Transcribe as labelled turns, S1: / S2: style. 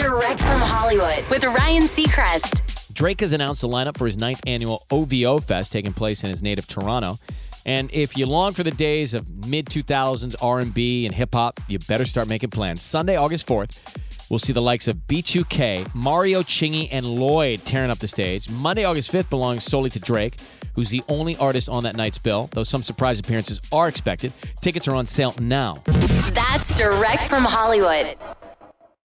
S1: Direct from Hollywood with Ryan Seacrest.
S2: Drake has announced the lineup for his ninth annual OVO Fest taking place in his native Toronto. And if you long for the days of mid 2000s R&B and hip hop, you better start making plans. Sunday, August 4th, we'll see the likes of B2K, Mario Chingy, and Lloyd tearing up the stage. Monday, August 5th belongs solely to Drake, who's the only artist on that night's bill, though some surprise appearances are expected. Tickets are on sale now.
S1: That's direct from Hollywood.